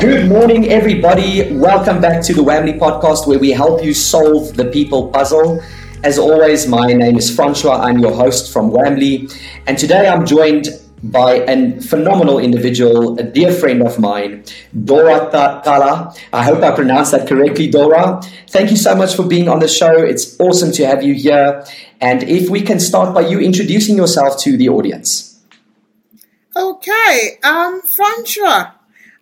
Good morning, everybody. Welcome back to the Wamly podcast where we help you solve the people puzzle. As always, my name is Francois. I'm your host from Wamly. And today I'm joined by a phenomenal individual, a dear friend of mine, Dorah Tlala. I hope I pronounced that correctly, Dorah. Thank you so much for being on the show. It's awesome to have you here. And if we can start by you introducing yourself to the audience. Okay, um, Francois.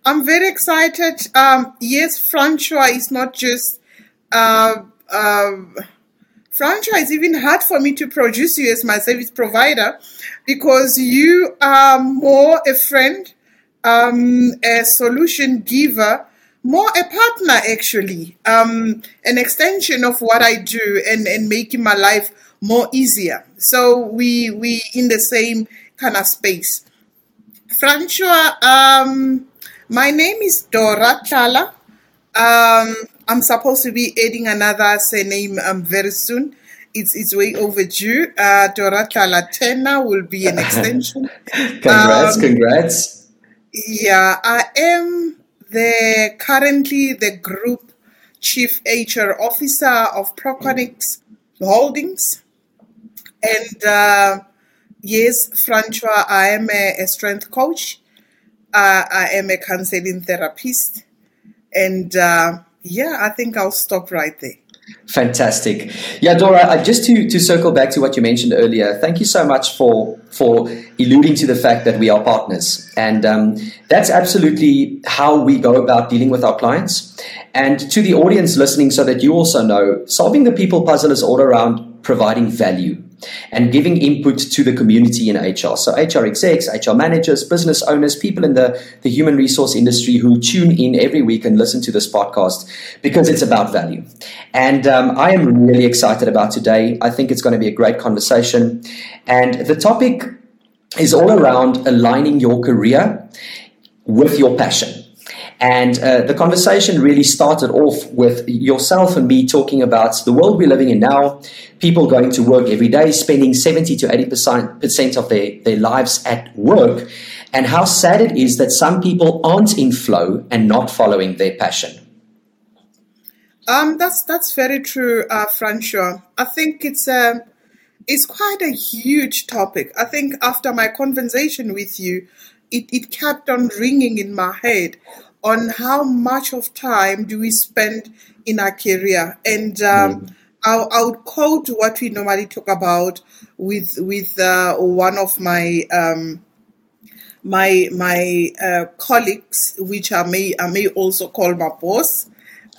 I'm very excited. Um, yes, Francois is not just. Uh, uh, Francois is even hard for me to produce you as my service provider because you are more a friend, um, a solution giver, more a partner actually, um, an extension of what I do and, and making my life more easier. So we we in the same kind of space. Francois, um, my name is Dorah Tlala. Um, I'm supposed to be adding another surname um, very soon. It's it's way overdue. Uh, Dorah Tlala Tena will be an extension. congrats, um, congrats. Yeah, I am the currently the group chief HR officer of Proconics Holdings, and uh, yes, Francois, I am a, a strength coach. Uh, I am a counseling therapist, and uh, yeah, I think I'll stop right there. Fantastic. Yeah, Dorah, just to, to circle back to what you mentioned earlier, thank you so much for, for alluding to the fact that we are partners. And um, that's absolutely how we go about dealing with our clients. And to the audience listening, so that you also know, solving the people puzzle is all around providing value and giving input to the community in HR. So HR execs, HR managers, business owners, people in the, the human resource industry who tune in every week and listen to this podcast because it's about value. And um, I am really excited about today. I think it's going to be a great conversation. And the topic is all around aligning your career with your passion. And uh, the conversation really started off with yourself and me talking about the world we're living in now, people going to work every day, spending 70 to 80% of their, their lives at work, and how sad it is that some people aren't in flow and not following their passion. Um, that's that's very true, uh. I think it's a um, it's quite a huge topic. I think after my conversation with you, it, it kept on ringing in my head on how much of time do we spend in our career and um, mm. I'll, I'll quote what we normally talk about with with uh, one of my um, my my uh, colleagues, which I may I may also call my boss,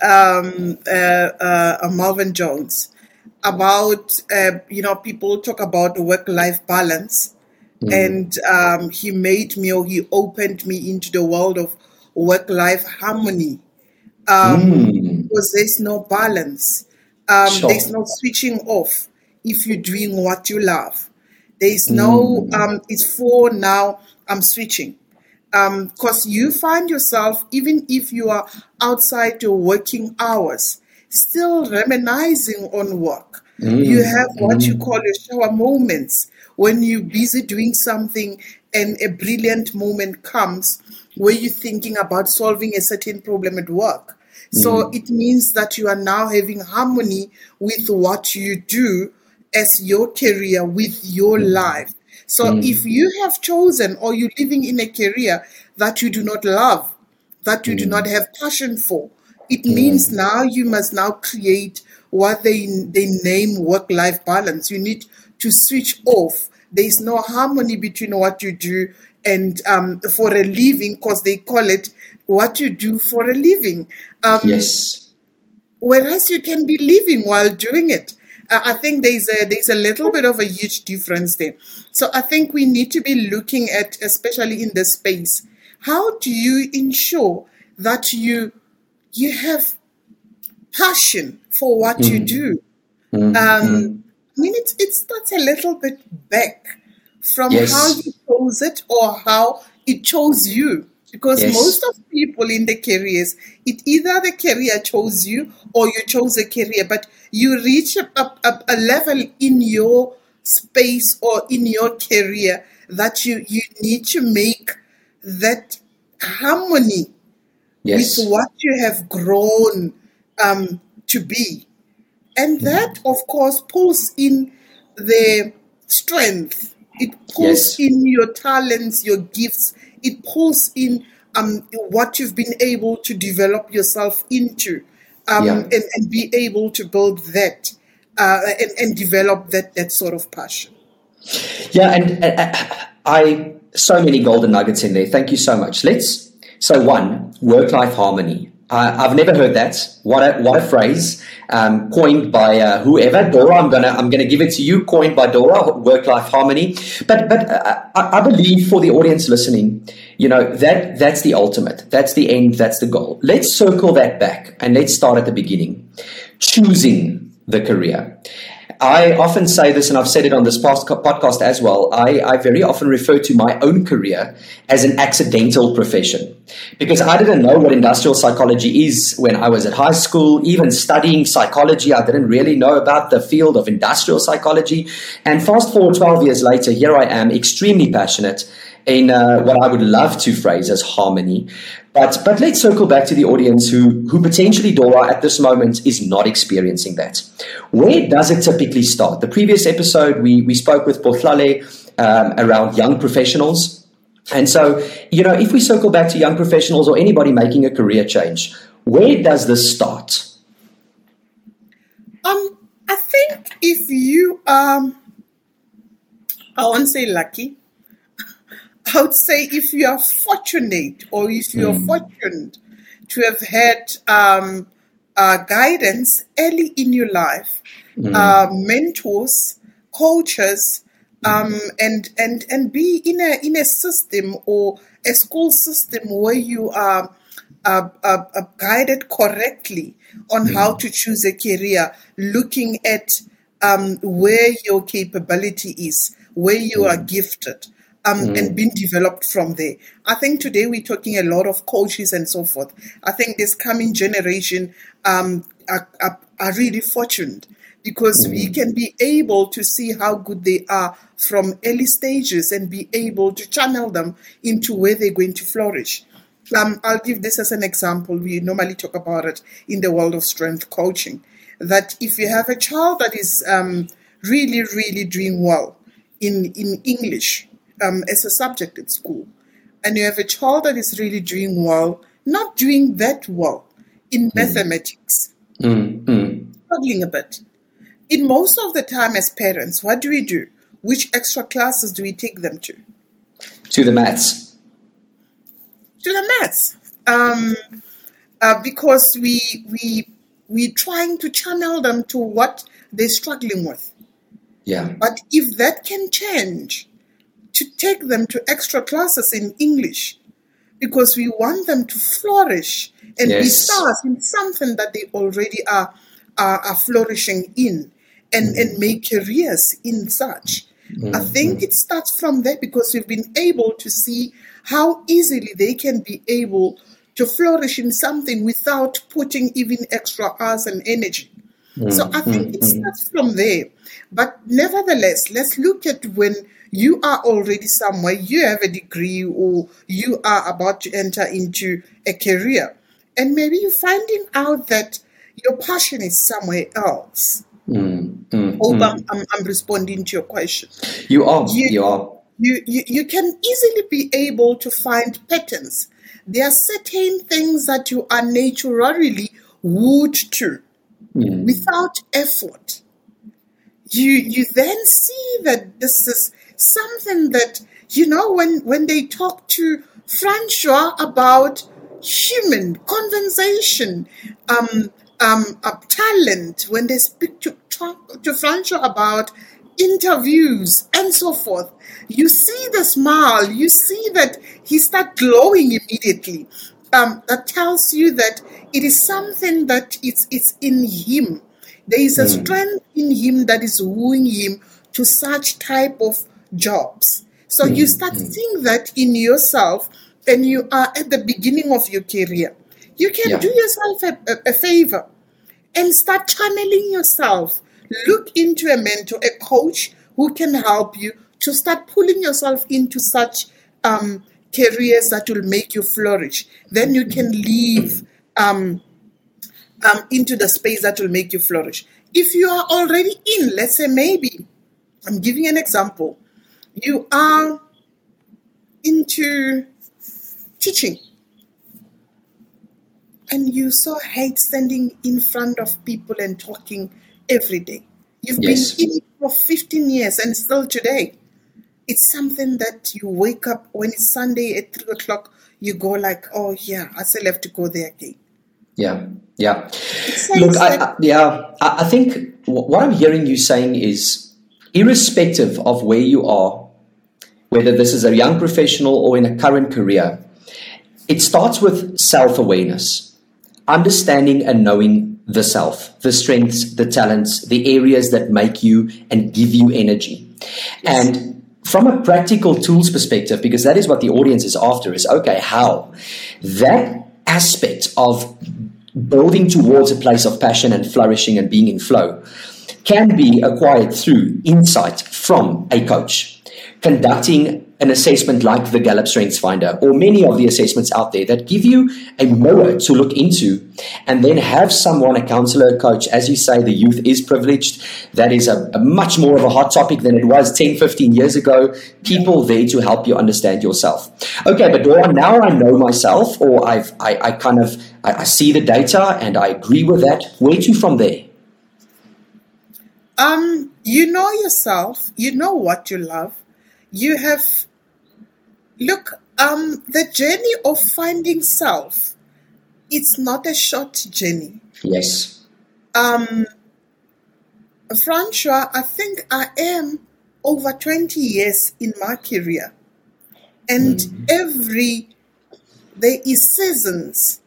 um, uh, uh Marvin Jones, about uh, you know people talk about work life balance, mm. and um, he made me or he opened me into the world of work life harmony um, mm. because there's no balance. Um, sure. There's no switching off if you're doing what you love. There's no, mm. um, it's for now, I'm switching. Because um, you find yourself, even if you are outside your working hours, still reminiscing on work. Mm. You have what mm. you call your shower moments when you're busy doing something and a brilliant moment comes where you're thinking about solving a certain problem at work. So mm. it means that you are now having harmony with what you do as your career, with your mm. life. So mm. if you have chosen or you're living in a career that you do not love, that you do mm. not have passion for, it mm. means now you must now create what they they name work life balance. You need to switch off. There is no harmony between what you do and um, for a living, because they call it what you do for a living. Um, yes. Whereas you can be living while doing it. Uh, I think there's a there's a little bit of a huge difference there. So I think we need to be looking at, especially in this space, how do you ensure that you you have passion for what mm. you do? Mm. Um, I mean, it's it starts a little bit back from yes. how you chose it or how it chose you. Because yes. most of people in the careers, it either the career chose you or you chose a career, but you reach a, a, a level in your space or in your career that you, you need to make that harmony yes. with what you have grown um, to be. And Mm-hmm. that, of course, pulls in the strength, it pulls Yes. in your talents, your gifts, it pulls in um, what you've been able to develop yourself into um, Yeah. and, and be able to build that uh, and, and develop that, that sort of passion. Yeah, and uh, I so many golden nuggets in there. Thank you so much. Let's so one work life harmony. Uh, I've never heard that. What a what a phrase um, coined by uh, whoever. Dorah, I'm gonna I'm gonna give it to you. Coined by Dorah, work life harmony. But but uh, I, I believe for the audience listening, you know that that's the ultimate. That's the end. That's the goal. Let's circle that back and let's start at the beginning. Choosing the career. I often say this, and I've said it on this podcast as well. I, I, very often refer to my own career as an accidental profession because I didn't know what industrial psychology is when I was at high school. Even studying psychology, I didn't really know about the field of industrial psychology. And fast forward 12 years later, here I am, extremely passionate in uh, what I would love to phrase as harmony. But but let's circle back to the audience who who potentially Dorah at this moment is not experiencing that. Where does it typically start? The previous episode we we spoke with Botlale um, around young professionals. And so, you know, if we circle back to young professionals or anybody making a career change, where does this start? Um, I think if you um, I won't say lucky. I would say if you are fortunate or if you are fortunate to have had um, uh, guidance early in your life, uh, mentors, coaches, um, and and and be in a in a system or a school system where you are uh, uh, uh, guided correctly on how to choose a career, looking at um, where your capability is, where you are gifted, um, and been developed from there. I think today we're talking a lot of coaches and so forth. I think this coming generation um, are, are, are really fortunate because we can be able to see how good they are from early stages and be able to channel them into where they're going to flourish. Um, I'll give this as an example. We normally talk about it in the world of strength coaching. That if you have a child that is um, really, really doing well in, in English um, as a subject at school, and you have a child that is really doing well, not doing that well in mathematics, Mm, mm. struggling a bit. In most of the time, as parents, what do we do? Which extra classes do we take them to? To the maths. to the maths um, uh, because we we we're trying to channel them to what they're struggling with. Yeah. But if that can change, to take them to extra classes in English, because we want them to flourish and be Yes. stars in something that they already are are, are flourishing in, and and mm-hmm. make careers in such. I mm-hmm. think it starts from there because we've been able to see how easily they can be able to flourish in something without putting even extra hours and energy. So I think it mm-hmm. starts from there. But nevertheless, let's look at when you are already somewhere, you have a degree, or you are about to enter into a career, and maybe you're finding out that your passion is somewhere else. Mm, mm, Hope mm. I'm, I'm, responding to your question. You are. You- You are. You, you, you can easily be able to find patterns. There are certain things that you are naturally wood to Mm. without effort. You you then see that this is something that you know when when they talk to Francois about human conversation, um, um, uh, talent, when they speak to to Francois about interviews and so forth, you see the smile, you see that he start glowing immediately. Um, that tells you that it is something that it's it's in him. There is a strength in him that is wooing him to such type of jobs. So you start seeing that in yourself, and you are at the beginning of your career. You can Yeah. do yourself a, a, a favor and start channeling yourself. Look into a mentor, a coach who can help you to start pulling yourself into such um, careers that will make you flourish. Then you can leave um, um, into the space that will make you flourish. If you are already in, let's say maybe, I'm giving an example, you are into teaching and you so hate standing in front of people and talking every day. You've yes. been in it for 15 years and still today. It's something that you wake up when it's Sunday at 3 o'clock, you go like, oh yeah, I still have to go there again. Yeah, yeah. Look, I, I, yeah, I, I think what I'm hearing you saying is irrespective of where you are, whether this is a young professional or in a current career, it starts with self awareness, understanding and knowing the self, the strengths, the talents, the areas that make you and give you energy. Yes. And from a practical tools perspective, because that is what the audience is after, is okay, how? That aspect of building towards a place of passion and flourishing and being in flow can be acquired through insight from a coach conducting an assessment like the Gallup Strengths Finder or many of the assessments out there that give you a mirror to look into and then have someone, a counselor, a coach, as you say, the youth is privileged. That is a, a, much more of a hot topic than it was 10, 15 years ago. People there to help you understand yourself. Okay, but Dorah, now I know myself or I've, I, I kind of, I, I see the data and I agree with that. Where to from there? Um, you know yourself, you know what you love, you have look um the journey of finding self it's not a short journey. Yes. Um Francois, I think I am over 20 years in my career. And mm. every, there is seasons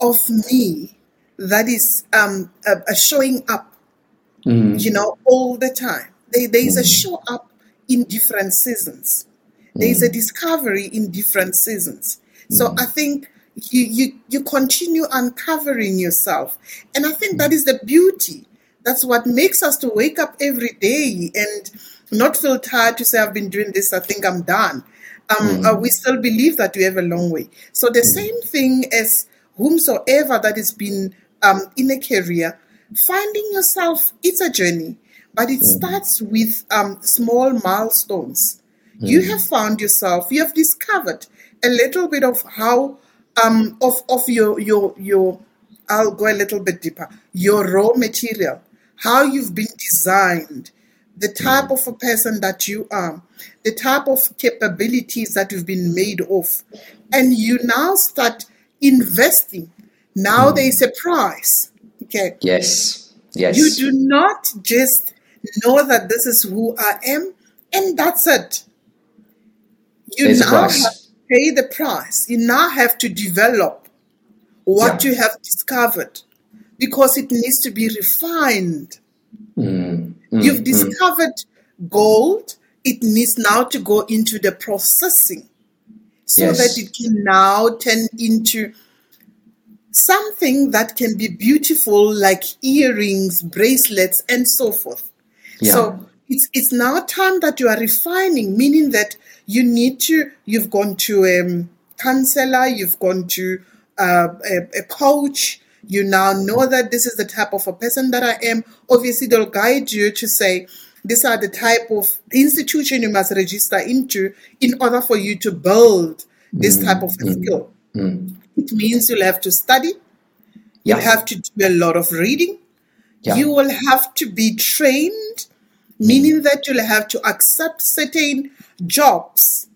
of me that is um, uh, showing up, mm. you know, all the time. There, there is mm. a show up in different seasons. There is a mm. discovery in different seasons. So mm. I think you, you you continue uncovering yourself, and I think that is the beauty. That's what makes us to wake up every day and not feel tired to say I've been doing this. I think I'm done. Um, mm. uh, we still believe that we have a long way. So the mm. same thing as whomsoever that has been um, in a career, finding yourself, it's a journey. But it mm-hmm. starts with um, small milestones. Mm-hmm. You have found yourself, you have discovered a little bit of how um, of of your your your I'll go a little bit deeper. Your raw material, how you've been designed, the type of a person that you are, the type of capabilities that you've been made of, and you now start investing. Now mm. there is a price. Okay. Yes. Yes. You do not just know that this is who I am, and that's it. You There's now have to pay the price. You now have to develop what yeah. you have discovered because it needs to be refined. Mm, mm, You've discovered mm. gold, it needs now to go into the processing so yes. that it can now turn into something that can be beautiful like earrings, bracelets, and so forth. Yeah. So it's it's now time that you are refining, meaning that you need to. You've gone to a um, counselor, you've gone to uh, a, a coach. You now know that this is the type of a person that I am. Obviously, they'll guide you to say these are the type of institution you must register into in order for you to build this type of mm skill. mm It means you'll have to study. you'll have to do a lot of reading. Yeah. You will have to be trained, meaning that you'll have to accept certain jobs.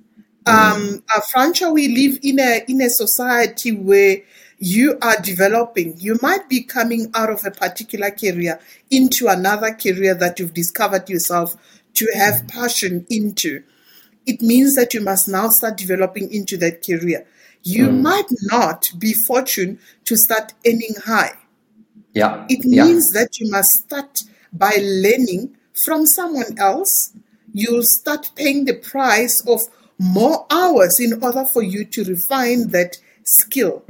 Mm. Um, uh, Francois, we live in a in a society where you are developing. You might be coming out of a particular career into another career that you've discovered yourself to have passion into. It means that you must now start developing into that career. You mm. might not be fortunate to start earning high. Yeah. It yeah. means that you must start by learning from someone else. You'll start paying the price of more hours in order for you to refine that skill.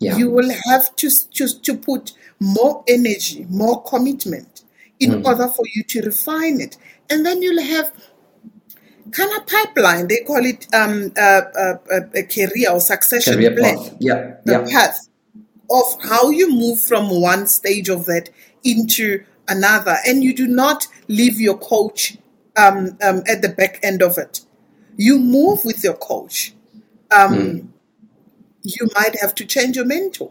Yeah. You will have to, to, to put more energy, more commitment in mm. order for you to refine it. And then you'll have kind of pipeline. They call it um, a, a, a career or succession Career plan. path. Yeah. The Yeah. path of how you move from one stage of that into another, and you do not leave your coach um, um, at the back end of it. You move with your coach. Um, You might have to change your mentor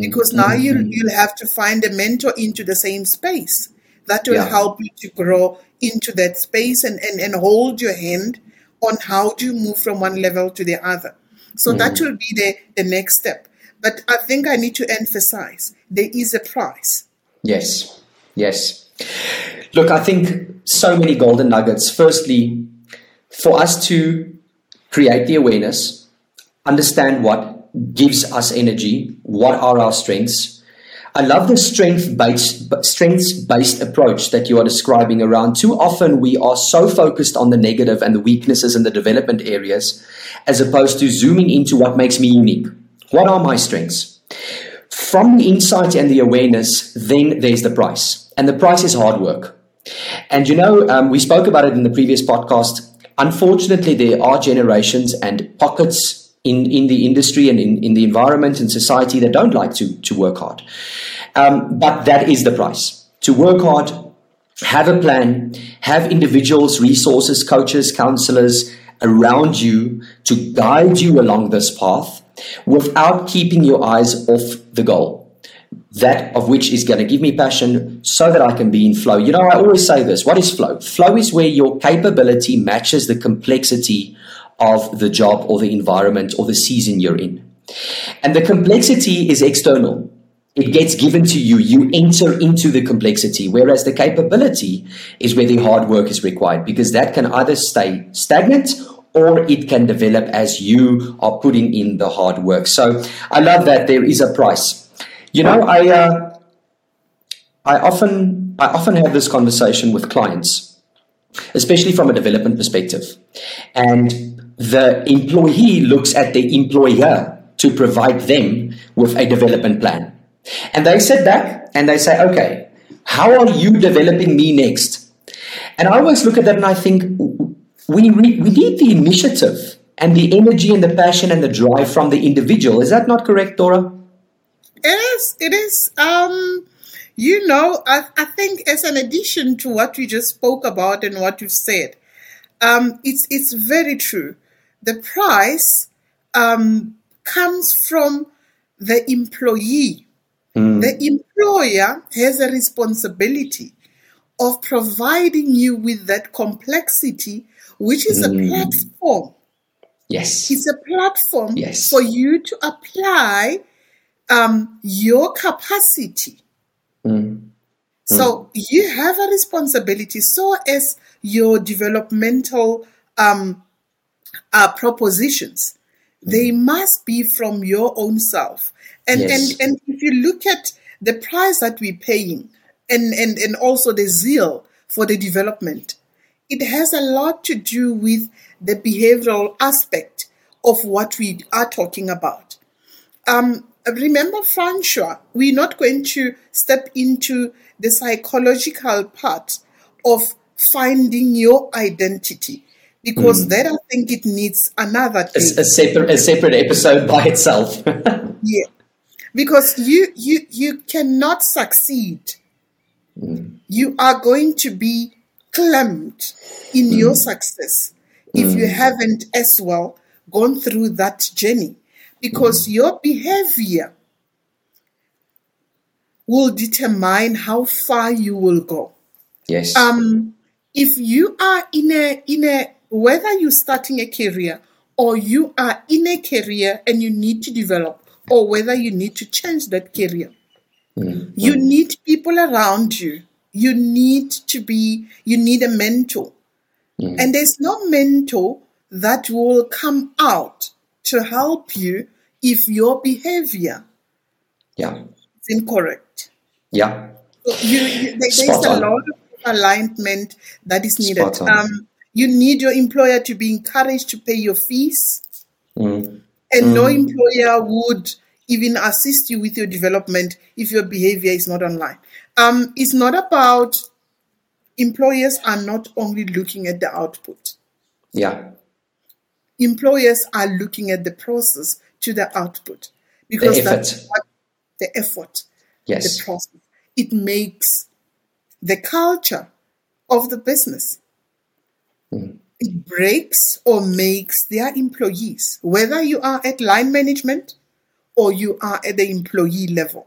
because now you you'll have to find a mentor into the same space that will Yeah. help you to grow into that space and, and, and hold your hand on how do you move from one level to the other. So that mm. will be the, the next step. But I think I need to emphasize there is a price. Yes, yes. Look, I think so many golden nuggets. Firstly, for us to create the awareness, understand what gives us energy, what are our strengths. I love the strength based strengths based approach that you are describing around. Too often we are so focused on the negative and the weaknesses and the development areas as opposed to zooming into what makes me unique. What are my strengths? From the insight and the awareness, then there's the price. And the price is hard work. And you know, um, we spoke about it in the previous podcast. Unfortunately, there are generations and pockets in, in the industry and in, in the environment and society that don't like to, to work hard. Um, but that is the price. To work hard, have a plan, have individuals, resources, coaches, counselors around you to guide you along this path without keeping your eyes off the goal. That of which is going to give me passion so that I can be in flow. You know, I always say this what is flow? Flow is where your capability matches the complexity of the job or the environment or the season you're in. And the complexity is external. It gets given to you. You enter into the complexity, whereas the capability is where the hard work is required because that can either stay stagnant or it can develop as you are putting in the hard work. So I love that there is a price. You know, I uh, I often I often have this conversation with clients, especially from a development perspective, and the employee looks at the employer to provide them with a development plan. And they sit back and they say, okay, how are you developing me next? And I always look at that and I think we, re- we need the initiative and the energy and the passion and the drive from the individual. Is that not correct, Dorah? It is. It is. Um, you know, I, I think as an addition to what we just spoke about and what you've said, um, it's it's very true. The price um, comes from the employee. The employer has a responsibility of providing you with that complexity, which is a platform. Yes. It's a platform Yes. for you to apply um, your capacity. So you have a responsibility, so as your developmental um, uh, propositions, they must be from your own self. And Yes. and and if you look at the price that we're paying, and and and also the zeal for the development, it has a lot to do with the behavioral aspect of what we are talking about. Um, remember, Francois, we're not going to step into the psychological part of finding your identity because hmm. that I think it needs another a, a separate a separate episode by itself. Yeah. Because you you you cannot succeed. Hmm. You are going to be clamped in your hmm. success if you haven't as well gone through that journey. Because your behavior will determine how far you will go. yes. Um, if you are in a in a whether you're starting a career or you are in a career and you need to develop, or whether you need to change that career, you need people around you. You need to be. You need a mentor, and there's no mentor that will come out to help you if your behavior yeah. is incorrect. Yeah. So you, you, there- there's Spot a on. lot of alignment that is needed. Um, you need your employer to be encouraged to pay your fees, Mm. and no employer would even assist you with your development if your behavior is not online. Um, it's not about employers are not only looking at the output. Yeah. Employers are looking at the process to the output because The that's effort. what the effort, Yes. the process. It makes the culture of the business. It breaks or makes their employees, whether you are at line management or you are at the employee level.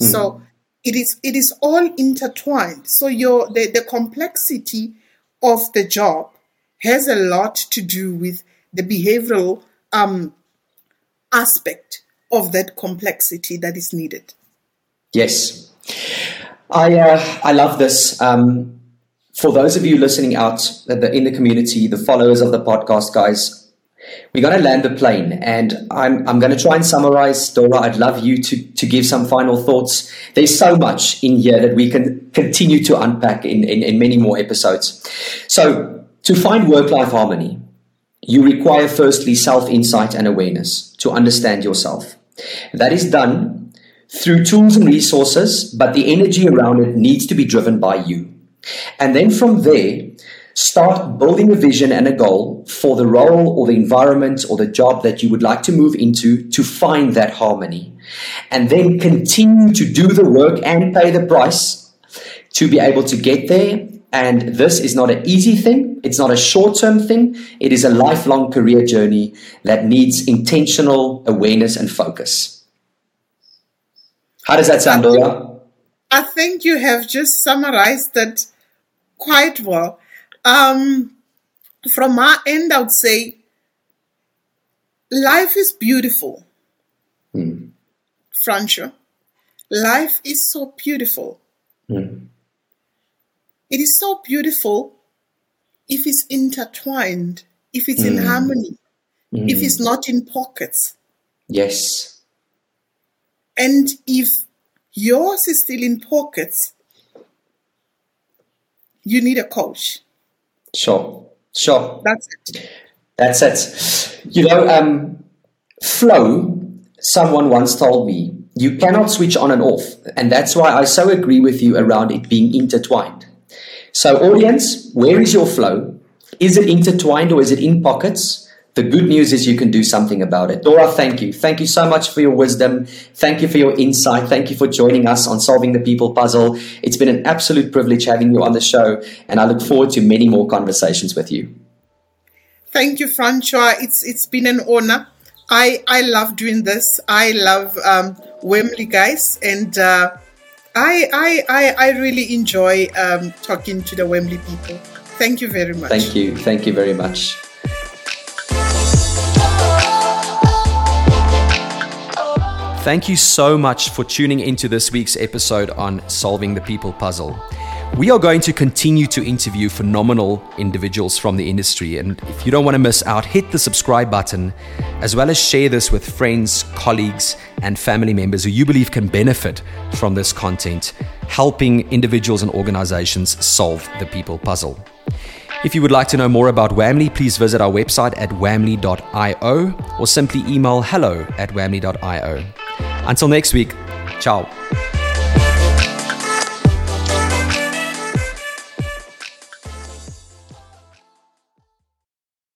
So it is it is all intertwined. So your the, the complexity of the job has a lot to do with the behavioral um, aspect of that complexity that is needed. Yes. I, uh, I love this. Um, for those of you listening out in the community, the followers of the podcast, guys, we're going to land the plane and I'm, I'm going to try and summarize. Dorah, I'd love you to, to give some final thoughts. There's so much in here that we can continue to unpack in, in, in many more episodes. So, to find work life harmony, you require firstly self insight and awareness to understand yourself. That is done through tools and resources, but the energy around it needs to be driven by you. And then from there, start building a vision and a goal for the role or the environment or the job that you would like to move into to find that harmony. And then continue to do the work and pay the price to be able to get there. And this is not an easy thing. It's not a short term thing. It is a lifelong career journey that needs intentional awareness and focus. How does that sound, Dorah? I think you have just summarized that quite well. Um, from our end, I would say life is beautiful, Francho. Life is so beautiful. It is so beautiful if it's intertwined, if it's in harmony, if it's not in pockets. Yes. And if yours is still in pockets, you need a coach. Sure. Sure. That's it. That's it. You know, um, flow, someone once told me, you cannot switch on and off. And that's why I so agree with you around it being intertwined. So, audience, where is your flow? Is it intertwined or is it in pockets? The good news is you can do something about it. Dorah, thank you. Thank you so much for your wisdom. Thank you for your insight. Thank you for joining us on Solving the People Puzzle. It's been an absolute privilege having you on the show, and I look forward to many more conversations with you. Thank you, Francois. It's it's been an honor. I I love doing this. I love um, Wamly guys, and uh, I, I I I really enjoy um, talking to the Wamly people. Thank you very much. Thank you. Thank you very much. Thank you so much for tuning into this week's episode on Solving the People Puzzle. We are going to continue to interview phenomenal individuals from the industry. And if you don't want to miss out, hit the subscribe button, as well as share this with friends, colleagues, and family members who you believe can benefit from this content, helping individuals and organizations solve the people puzzle. If you would like to know more about Wamly, please visit our website at wamly.io or simply email hello at wamly.io. Until next week, ciao.